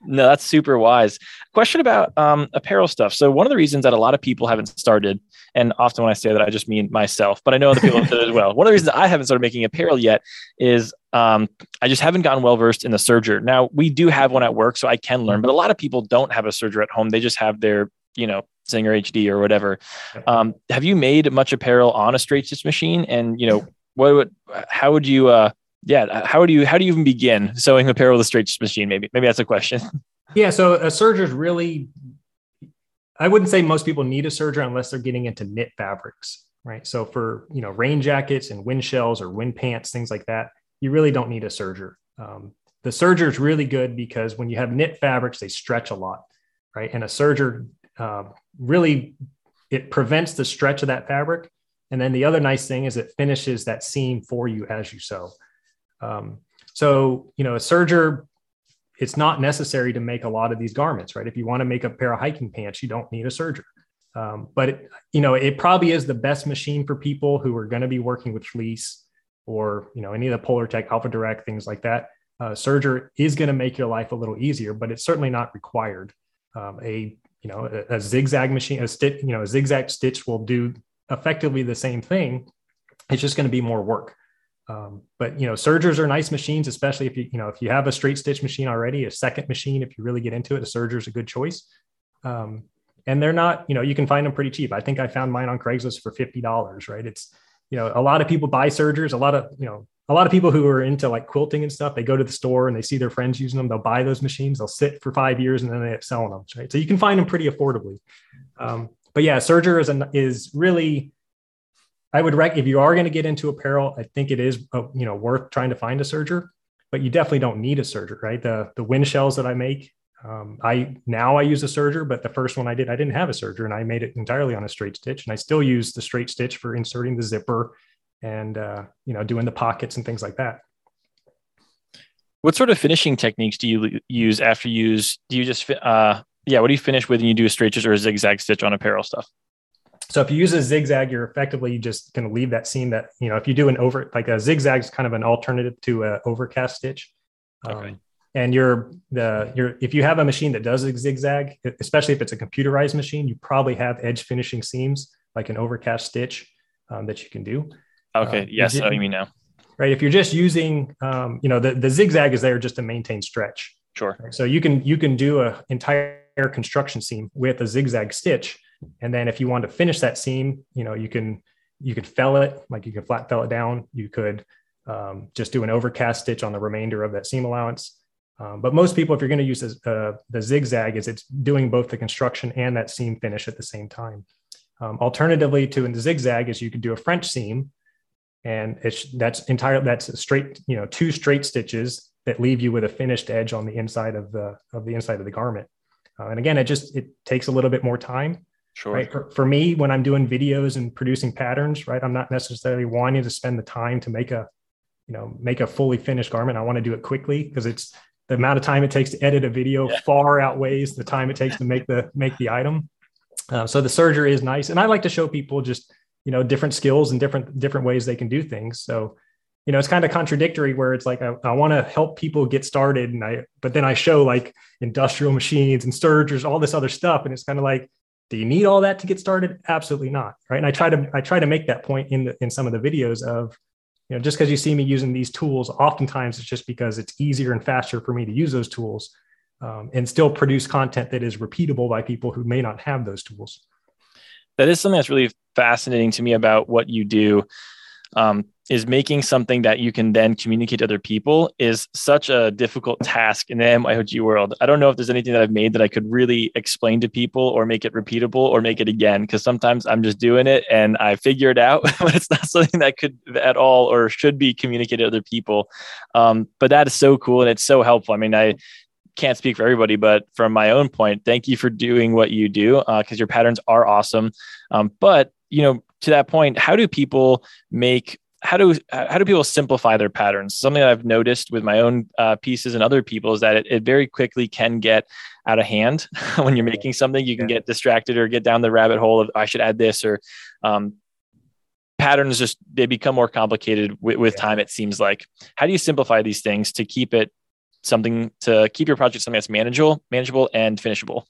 no, that's super wise. Question about um, apparel stuff. So one of the reasons that a lot of people haven't started, and often when I say that, I just mean myself, but I know other people as well. One of the reasons I haven't started making apparel yet is um, I just haven't gotten well versed in the serger. Now we do have one at work, so I can learn, but a lot of people don't have a serger at home. They just have their, you know, Singer HD or whatever. Um, have you made much apparel on a straight stitch machine? And you know, what would, how would you, uh, yeah, how do you, how do you even begin sewing apparel with a straight machine? Maybe, maybe that's a question. Yeah. So a serger is really, I wouldn't say most people need a serger unless they're getting into knit fabrics, right? So for, you know, rain jackets and wind shells or wind pants, things like that, you really don't need a serger. Um, the serger is really good because when you have knit fabrics, they stretch a lot, right? And a serger uh, really it prevents the stretch of that fabric. And then the other nice thing is it finishes that seam for you as you sew. Um, so, you know, a serger, it's not necessary to make a lot of these garments, right? If you want to make a pair of hiking pants, you don't need a serger. Um, but, it, you know, it probably is the best machine for people who are going to be working with fleece or, you know, any of the Polartec, Alpha Direct, things like that. Uh, serger is going to make your life a little easier, but it's certainly not required. Um, a you know a, a zigzag machine a stitch you know a zigzag stitch will do effectively the same thing it's just going to be more work um, but you know sergers are nice machines especially if you you know if you have a straight stitch machine already a second machine if you really get into it a serger is a good choice um, and they're not you know you can find them pretty cheap i think i found mine on craigslist for $50 right it's you know a lot of people buy sergers a lot of you know a lot of people who are into like quilting and stuff, they go to the store and they see their friends using them. They'll buy those machines. They'll sit for five years and then they end up selling them. Right. So you can find them pretty affordably. Um, but yeah, serger is an, is really, I would rec if you are going to get into apparel, I think it is uh, you know worth trying to find a serger, but you definitely don't need a serger, right? The the wind shells that I make, um, I now I use a serger, but the first one I did, I didn't have a serger, and I made it entirely on a straight stitch, and I still use the straight stitch for inserting the zipper and uh, you know doing the pockets and things like that. What sort of finishing techniques do you use after you use? Do you just uh, yeah? What do you finish with? And you do a straight stitch or a zigzag stitch on apparel stuff? So if you use a zigzag, you're effectively just going to leave that seam that you know. If you do an over like a zigzag is kind of an alternative to a overcast stitch. Okay. Um, and you're the you're if you have a machine that does a zigzag, especially if it's a computerized machine, you probably have edge finishing seams like an overcast stitch um, that you can do. Okay. Um, yes. Oh, you mean now? Right. If you're just using, um, you know, the, the zigzag is there just to maintain stretch. Sure. So you can you can do a entire construction seam with a zigzag stitch, and then if you want to finish that seam, you know, you can you could fell it like you can flat fell it down. You could um, just do an overcast stitch on the remainder of that seam allowance. Um, but most people, if you're going to use uh, the zigzag, is it's doing both the construction and that seam finish at the same time. Um, alternatively to the zigzag is you could do a French seam, and it's that's entire that's straight you know two straight stitches that leave you with a finished edge on the inside of the of the inside of the garment uh, and again it just it takes a little bit more time sure. Right? For, for me when i'm doing videos and producing patterns right i'm not necessarily wanting to spend the time to make a you know make a fully finished garment. I want to do it quickly because it's the amount of time it takes to edit a video yeah. far outweighs the time it takes to make the make the item. Uh, so the serger is nice and i like to show people just you know different skills and different different ways they can do things. So you know it's kind of contradictory where it's like i, I want to help people get started and i but then i show like industrial machines and sergers all this other stuff and it's kind of like do you need all that to get started? Absolutely not right? And i try to i try to make that point in the, in some of the videos of you know just because you see me using these tools oftentimes it's just because it's easier and faster for me to use those tools um, and still produce content that is repeatable by people who may not have those tools. That is something that's really fascinating to me about what you do um, is making something that you can then communicate to other people is such a difficult task in the MYOG world. I don't know if there's anything that I've made that I could really explain to people or make it repeatable or make it again. Cause sometimes I'm just doing it and I figure it out, but it's not something that could at all or should be communicated to other people. Um, but that is so cool and it's so helpful. I mean, I can't speak for everybody, but from my own point, thank you for doing what you do because uh, your patterns are awesome. Um, but you know, to that point, how do people make how do how do people simplify their patterns? Something that I've noticed with my own uh, pieces and other people is that it, it, very quickly can get out of hand when you're making something. You can get distracted or get down the rabbit hole of I should add this or um, patterns. Just they become more complicated with, with yeah. time. It seems like. How do you simplify these things to keep it something to keep your project something that's manageable, manageable and finishable?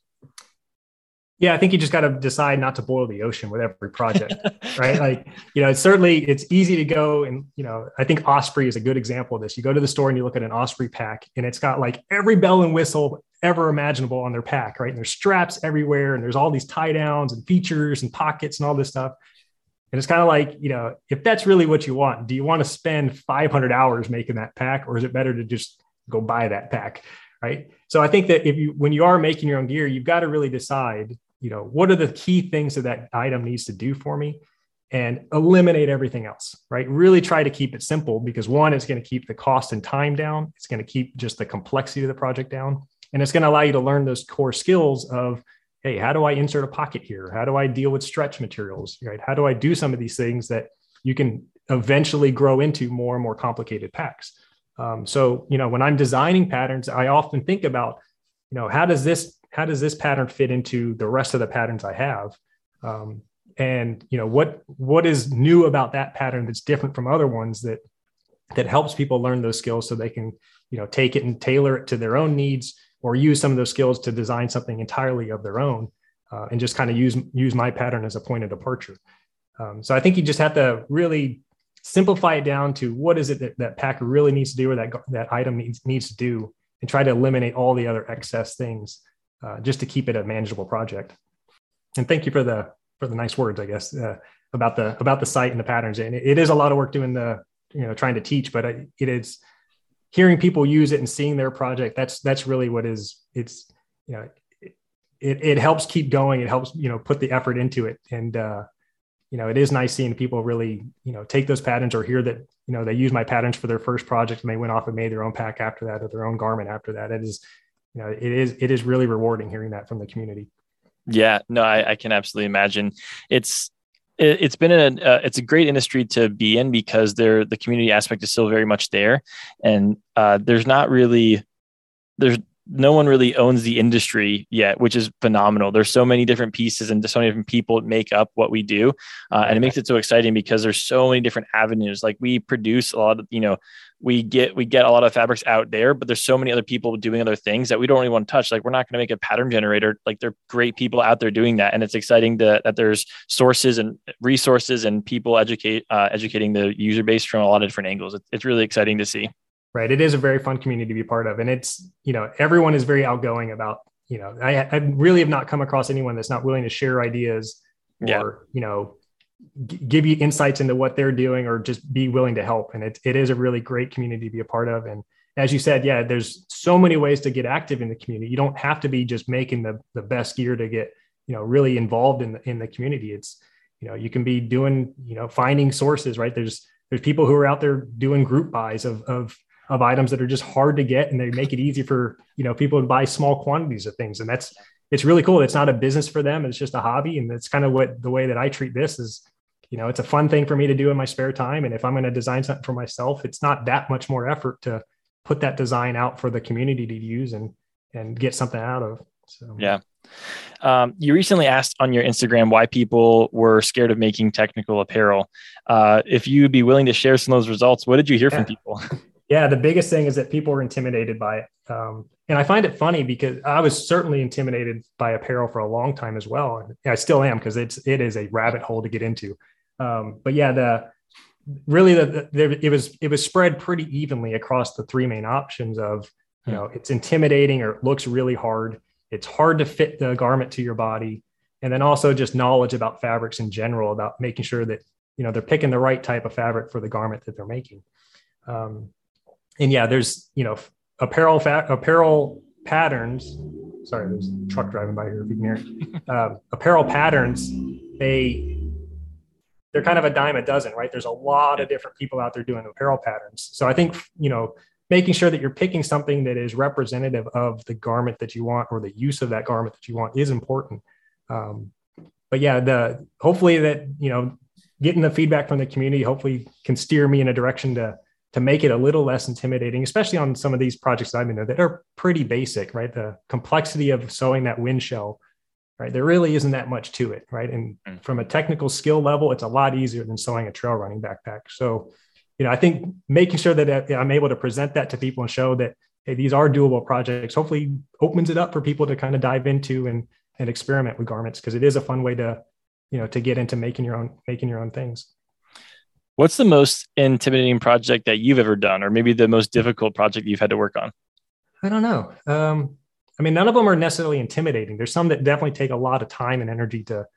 Yeah, I think you just got to decide not to boil the ocean with every project, right? Like, you know, it's certainly it's easy to go and you know, I think Osprey is a good example of this. You go to the store and you look at an Osprey pack, and it's got like every bell and whistle ever imaginable on their pack, right? And there's straps everywhere, and there's all these tie downs and features and pockets and all this stuff. And it's kind of like, you know, if that's really what you want, do you want to spend 500 hours making that pack, or is it better to just go buy that pack? Right. So I think that if you, when you are making your own gear, you've got to really decide you know what are the key things that that item needs to do for me and eliminate everything else right? Really try to keep it simple because one it's going to keep the cost and time down. It's going to keep just the complexity of the project down. And it's going to allow you to learn those core skills of hey how do i insert a pocket here? How do i deal with stretch materials right? How do i do some of these things that you can eventually grow into more and more complicated packs? Um, so you know when i'm designing patterns i often think about you know how does this how does this pattern fit into the rest of the patterns I have? Um, and you know what what is new about that pattern that's different from other ones that that helps people learn those skills so they can you know take it and tailor it to their own needs or use some of those skills to design something entirely of their own uh, and just kind of use use my pattern as a point of departure um, so i think you just have to really simplify it down to what is it that that packer really needs to do or that that item needs needs to do and try to eliminate all the other excess things uh, just to keep it a manageable project. And thank you for the for the nice words, I guess, uh, about the about the site and the patterns. And it, it is a lot of work doing the you know trying to teach, but it is hearing people use it and seeing their project. That's that's really what is it's you know it, it helps keep going. It helps you know put the effort into it, and uh, you know it is nice seeing people really you know take those patterns or hear that you know they use my patterns for their first project and they went off and made their own pack after that or their own garment after that. It is you know, it is it is really rewarding hearing that from the community. Yeah, no, I, I can absolutely imagine. It's it, has been a uh, it's a great industry to be in because there the community aspect is still very much there, and uh, there's not really there's no one really owns the industry yet, which is phenomenal. There's so many different pieces and so many different people make up what we do, uh, and it makes it so exciting because there's so many different avenues. Like we produce a lot of, you know, we get we get a lot of fabrics out there, but there's so many other people doing other things that we don't really want to touch. Like we're not going to make a pattern generator. Like there are great people out there doing that, and it's exciting to, that there's sources and resources and people educate uh, educating the user base from a lot of different angles. It's, it's really exciting to see right it is a very fun community to be part of and it's you know everyone is very outgoing about you know i, I really have not come across anyone that's not willing to share ideas yeah. or you know give you insights into what they're doing or just be willing to help. And it, it is a really great community to be a part of. And as you said yeah there's so many ways to get active in the community. You don't have to be just making the, the best gear to get you know really involved in the in the community. It's you know you can be doing you know finding sources right? There's there's people who are out there doing group buys of, of of items that are just hard to get and they make it easy for you know people to buy small quantities of things. And that's it's really cool it's not a business for them it's just a hobby and it's kind of what the way that i treat this is you know it's a fun thing for me to do in my spare time and if i'm going to design something for myself it's not that much more effort to put that design out for the community to use and and get something out of so yeah um, you recently asked on your Instagram why people were scared of making technical apparel. Uh, if you'd be willing to share some of those results, what did you hear yeah. from people? Yeah, the biggest thing is that people are intimidated by it. Um, and I find it funny because I was certainly intimidated by apparel for a long time as well. And I still am because it's it is a rabbit hole to get into. Um, but yeah, the really the, the, it was it was spread pretty evenly across the three main options of you know it's intimidating or it looks really hard. It's hard to fit the garment to your body, and then also just knowledge about fabrics in general about making sure that you know they're picking the right type of fabric for the garment that they're making. Um, and yeah, there's you know apparel fa- apparel patterns. Sorry, there's a truck driving by here. If you can hear it. Uh, apparel patterns, they they're kind of a dime a dozen, right? There's a lot of different people out there doing apparel patterns. So I think you know making sure that you're picking something that is representative of the garment that you want or the use of that garment that you want is important. Um, but yeah, the hopefully that you know getting the feedback from the community hopefully can steer me in a direction to to make it a little less intimidating, especially on some of these projects that I've been doing that are pretty basic, right? The complexity of sewing that wind shell, right? There really isn't that much to it, right? And mm. from a technical skill level, it's a lot easier than sewing a trail running backpack. So, you know, I think making sure that I'm able to present that to people and show that hey, these are doable projects, hopefully opens it up for people to kind of dive into and and experiment with garments because it is a fun way to, you know, to get into making your own making your own things. What's the most intimidating project that you've ever done, or maybe the most difficult project you've had to work on? I don't know. Um, I mean, none of them are necessarily intimidating. There's some that definitely take a lot of time and energy to,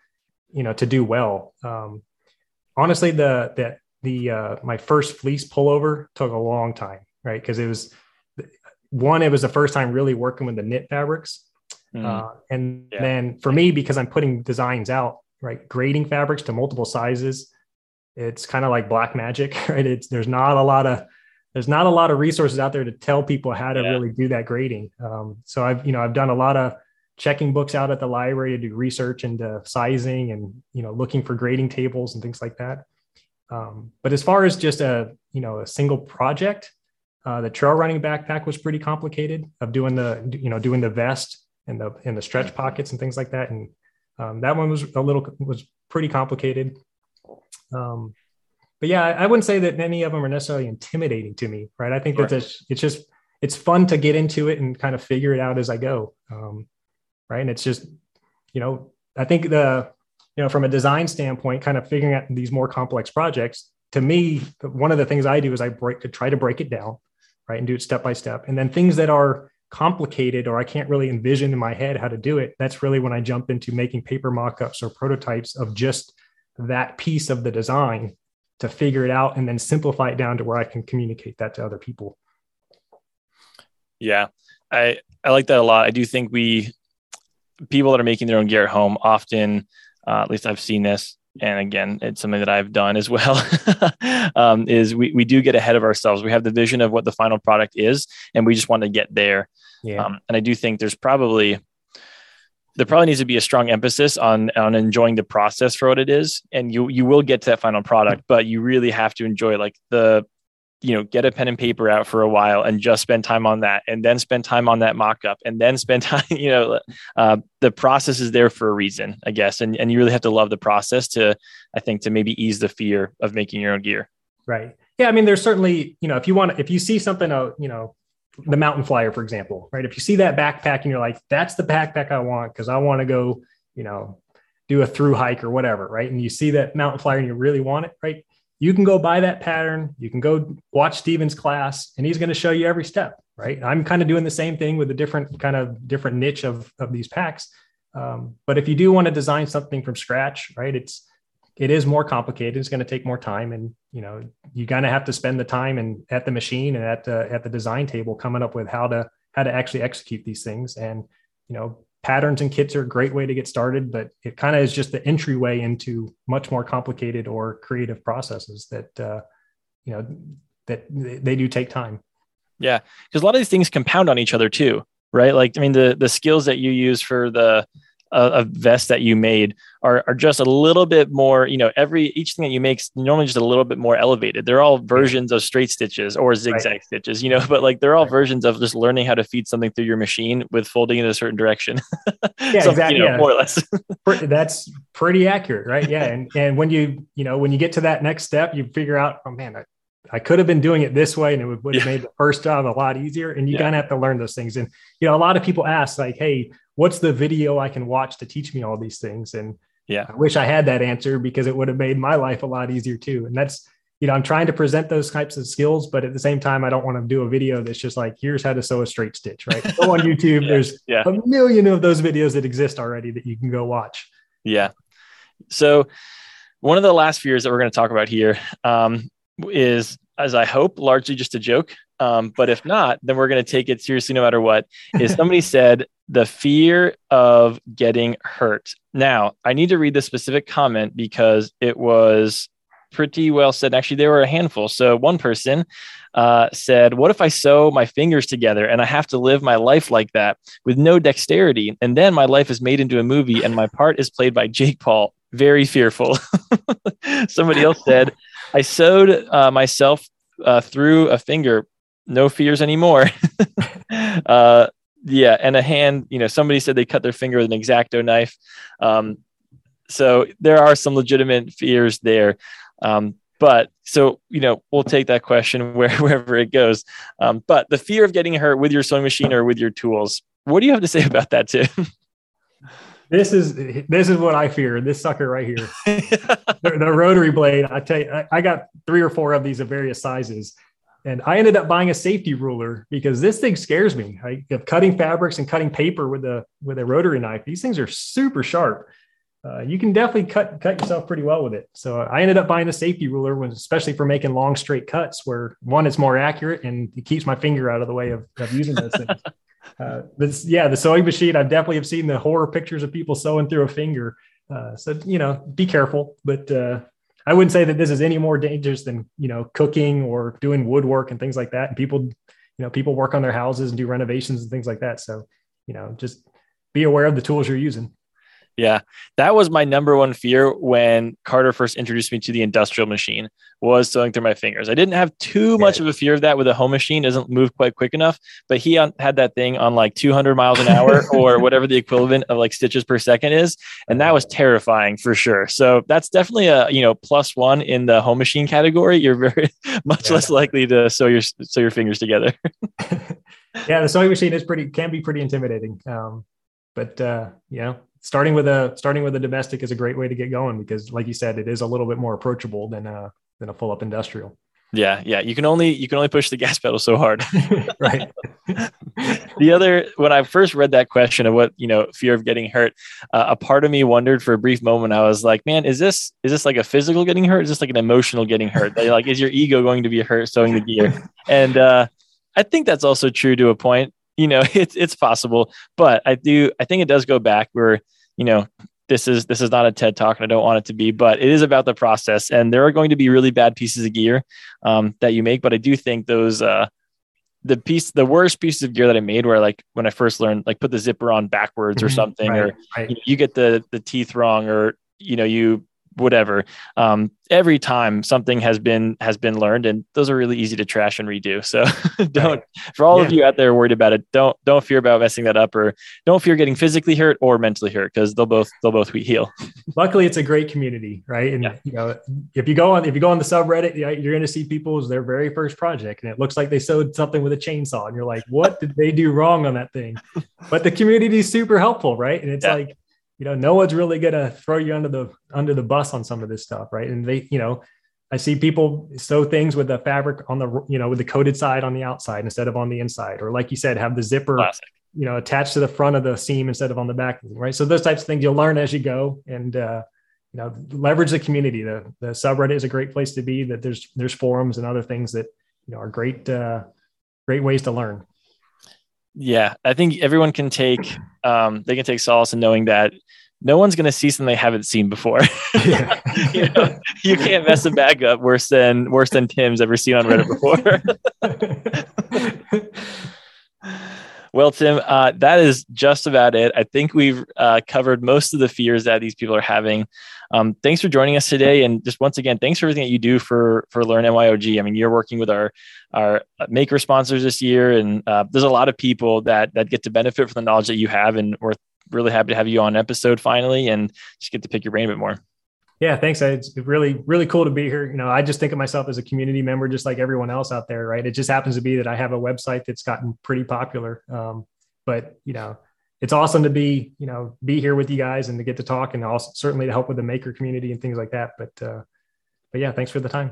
you know, to do well. Um, honestly, the that the uh, my first fleece pullover took a long time, right? Because it was one, it was the first time really working with the knit fabrics, mm. uh, and yeah. then for me, because I'm putting designs out, right, grading fabrics to multiple sizes, it's kind of like black magic, right? It's there's not a lot of there's not a lot of resources out there to tell people how to yeah. really do that grading. Um, so I've you know I've done a lot of checking books out at the library to do research into sizing and you know looking for grading tables and things like that. Um, but as far as just a you know a single project, uh, the trail running backpack was pretty complicated of doing the you know doing the vest and the and the stretch pockets and things like that. And um, that one was a little was pretty complicated. Um, but yeah, I wouldn't say that any of them are necessarily intimidating to me, right? I think that it's, it's just it's fun to get into it and kind of figure it out as I go, um, right? And it's just you know I think the you know from a design standpoint, kind of figuring out these more complex projects. To me, one of the things I do is I break to try to break it down, right, and do it step by step. And then things that are complicated or I can't really envision in my head how to do it, that's really when I jump into making paper mock-ups or prototypes of just that piece of the design to figure it out and then simplify it down to where I can communicate that to other people. Yeah, I I like that a lot. I do think we people that are making their own gear at home often, uh, at least I've seen this, and again, it's something that I've done as well. um, is we we do get ahead of ourselves. We have the vision of what the final product is, and we just want to get there. Yeah. Um, and I do think there's probably there probably needs to be a strong emphasis on on enjoying the process for what it is. And you you will get to that final product but you really have to enjoy like the you know get a pen and paper out for a while and just spend time on that and then spend time on that mock-up and then spend time you know uh, the process is there for a reason i guess. And, and you really have to love the process to i think to maybe ease the fear of making your own gear. Right. Yeah i mean there's certainly you know if you want if you see something uh, you know the mountain flyer, for example, right? If you see that backpack and you're like, that's the backpack I want because I want to go, you know, do a through hike or whatever, right? And you see that mountain flyer and you really want it, right? You can go buy that pattern. You can go watch Steven's class and he's going to show you every step, right? I'm kind of doing the same thing with a different kind of different niche of, of these packs. Um, but if you do want to design something from scratch, right, it's, it is more complicated. It's going to take more time, and you know you kind of have to spend the time and at the machine and at the at the design table coming up with how to how to actually execute these things. And you know patterns and kits are a great way to get started, but it kind of is just the entryway into much more complicated or creative processes that uh, you know that they do take time. Yeah, because a lot of these things compound on each other too, right? Like I mean the the skills that you use for the a, vest that you made are, are just a little bit more, you know, every each thing that you make is normally just a little bit more elevated. They're all versions of straight stitches or zigzag right. stitches, you know, but like they're all right. versions of just learning how to feed something through your machine with folding in a certain direction. yeah, so, exactly. You know, yeah. More or less. That's pretty accurate, right? Yeah. And and when you, you know, when you get to that next step, you figure out, oh man, I, I could have been doing it this way and it would, would have yeah. made the first job a lot easier. And you yeah. kind of have to learn those things. And, you know, a lot of people ask like, Hey, what's the video I can watch to teach me all these things? And yeah, I wish I had that answer because it would have made my life a lot easier too. And that's, you know, I'm trying to present those types of skills, but at the same time, I don't want to do a video that's just like, here's how to sew a straight stitch, right? Go on YouTube. yeah. There's yeah. a million of those videos that exist already that you can go watch. Yeah. So one of the last fears that we're going to talk about here um, is, as I hope, largely just a joke. Um, but if not, then we're going to take it seriously no matter what. Is somebody said the fear of getting hurt. Now, I need to read the specific comment because it was pretty well said. Actually, there were a handful. So one person uh, said, What if I sew my fingers together and I have to live my life like that with no dexterity? And then my life is made into a movie and my part is played by Jake Paul. Very fearful. Somebody else said, I sewed uh, myself uh, through a finger. No fears anymore. yeah, and a hand. You know, somebody said they cut their finger with an X-Acto knife. Um, so there are some legitimate fears there. Um, but so you know, we'll take that question where, wherever it goes. Um, but the fear of getting hurt with your sewing machine or with your tools. What do you have to say about that, Tim? This is this is what I fear. This sucker right here, the, the, rotary blade. I tell you, I, I got three or four of these of various sizes, and I ended up buying a safety ruler because this thing scares me. I, of cutting fabrics and cutting paper with a with a rotary knife. These things are super sharp. Uh, you can definitely cut cut yourself pretty well with it. So I ended up buying a safety ruler, when, especially for making long straight cuts, where one it's more accurate and it keeps my finger out of the way of, of using those things. Uh, but yeah, the sewing machine, I definitely have seen the horror pictures of people sewing through a finger. Uh, so, you know, be careful, but uh, I wouldn't say that this is any more dangerous than, you know, cooking or doing woodwork and things like that. And people, you know, people work on their houses and do renovations and things like that. So, you know, just be aware of the tools you're using. Yeah, that was my number one fear when Carter first introduced me to the industrial machine was sewing through my fingers. I didn't have too much of a fear of that with a home machine; doesn't move quite quick enough. But he had that thing on like 200 miles an hour or whatever the equivalent of like stitches per second is, and that was terrifying for sure. So that's definitely a you know plus one in the home machine category. You're very much yeah. less likely to sew your sew your fingers together. yeah, the sewing machine is pretty can be pretty intimidating. Um, but uh, you know starting with a starting with a domestic is a great way to get going because like you said it is a little bit more approachable than a than a full up industrial. Yeah yeah. You can only you can only push the gas pedal so hard. Right. The other when i first read that question of what you know fear of getting hurt uh, a part of me wondered for a brief moment i was like man is this is this like a physical getting hurt? Is this like an emotional getting hurt? Like is your ego going to be hurt sewing the gear? And uh i think that's also true to a point you know, it's it's possible. But I do I think it does go back where, you know, this is this is not a TED talk and I don't want it to be, but it is about the process. And there are going to be really bad pieces of gear um, that you make. But I do think those uh the piece the worst pieces of gear that I made where like when I first learned like put the zipper on backwards or mm-hmm. something right, or right. You, you, get the the teeth wrong or you know you whatever. Um, every time something has been has been learned and those are really easy to trash and redo. So don't for all yeah. of you out there worried about it don't don't fear about messing that up or don't fear getting physically hurt or mentally hurt because they'll both they'll both heal. Luckily it's a great community right? And yeah. you know if you go on if you go on the subreddit you're going to see people's their very first project and it looks like they sewed something with a chainsaw and you're like what did they do wrong on that thing? But the community is super helpful right? And it's yeah. like you know, no one's really going to throw you under the under the bus on some of this stuff, right? And they, you know, I see people sew things with the fabric on the, you know, with the coated side on the outside instead of on the inside, or like you said, have the zipper, Classic. you know, attached to the front of the seam instead of on the back, right? So those types of things you'll learn as you go, and uh, you know, leverage the community. The the subreddit is a great place to be. That there's there's forums and other things that you know are great uh, great ways to learn. Yeah, I think everyone can take um, they can take solace in knowing that no one's going to see something they haven't seen before. you, know, you, can't mess a bag up worse than worse than Tim's ever seen on Reddit before. well, Tim, uh, that is just about it. I think we've uh, covered most of the fears that these people are having. Um, thanks for joining us today, and just once again, thanks for everything that you do for for Learn MYOG. I mean, you're working with our our maker sponsors this year, and uh, there's a lot of people that that get to benefit from the knowledge that you have, and we're really happy to have you on episode finally and just get to pick your brain a bit more. Yeah, thanks. It's really, really cool to be here. You know, I just think of myself as a community member, just like everyone else out there, right? It just happens to be that I have a website that's gotten pretty popular. Um, but you know, it's awesome to be, you know, be here with you guys and to get to talk and also certainly to help with the maker community and things like that. But, uh, but yeah, thanks for the time.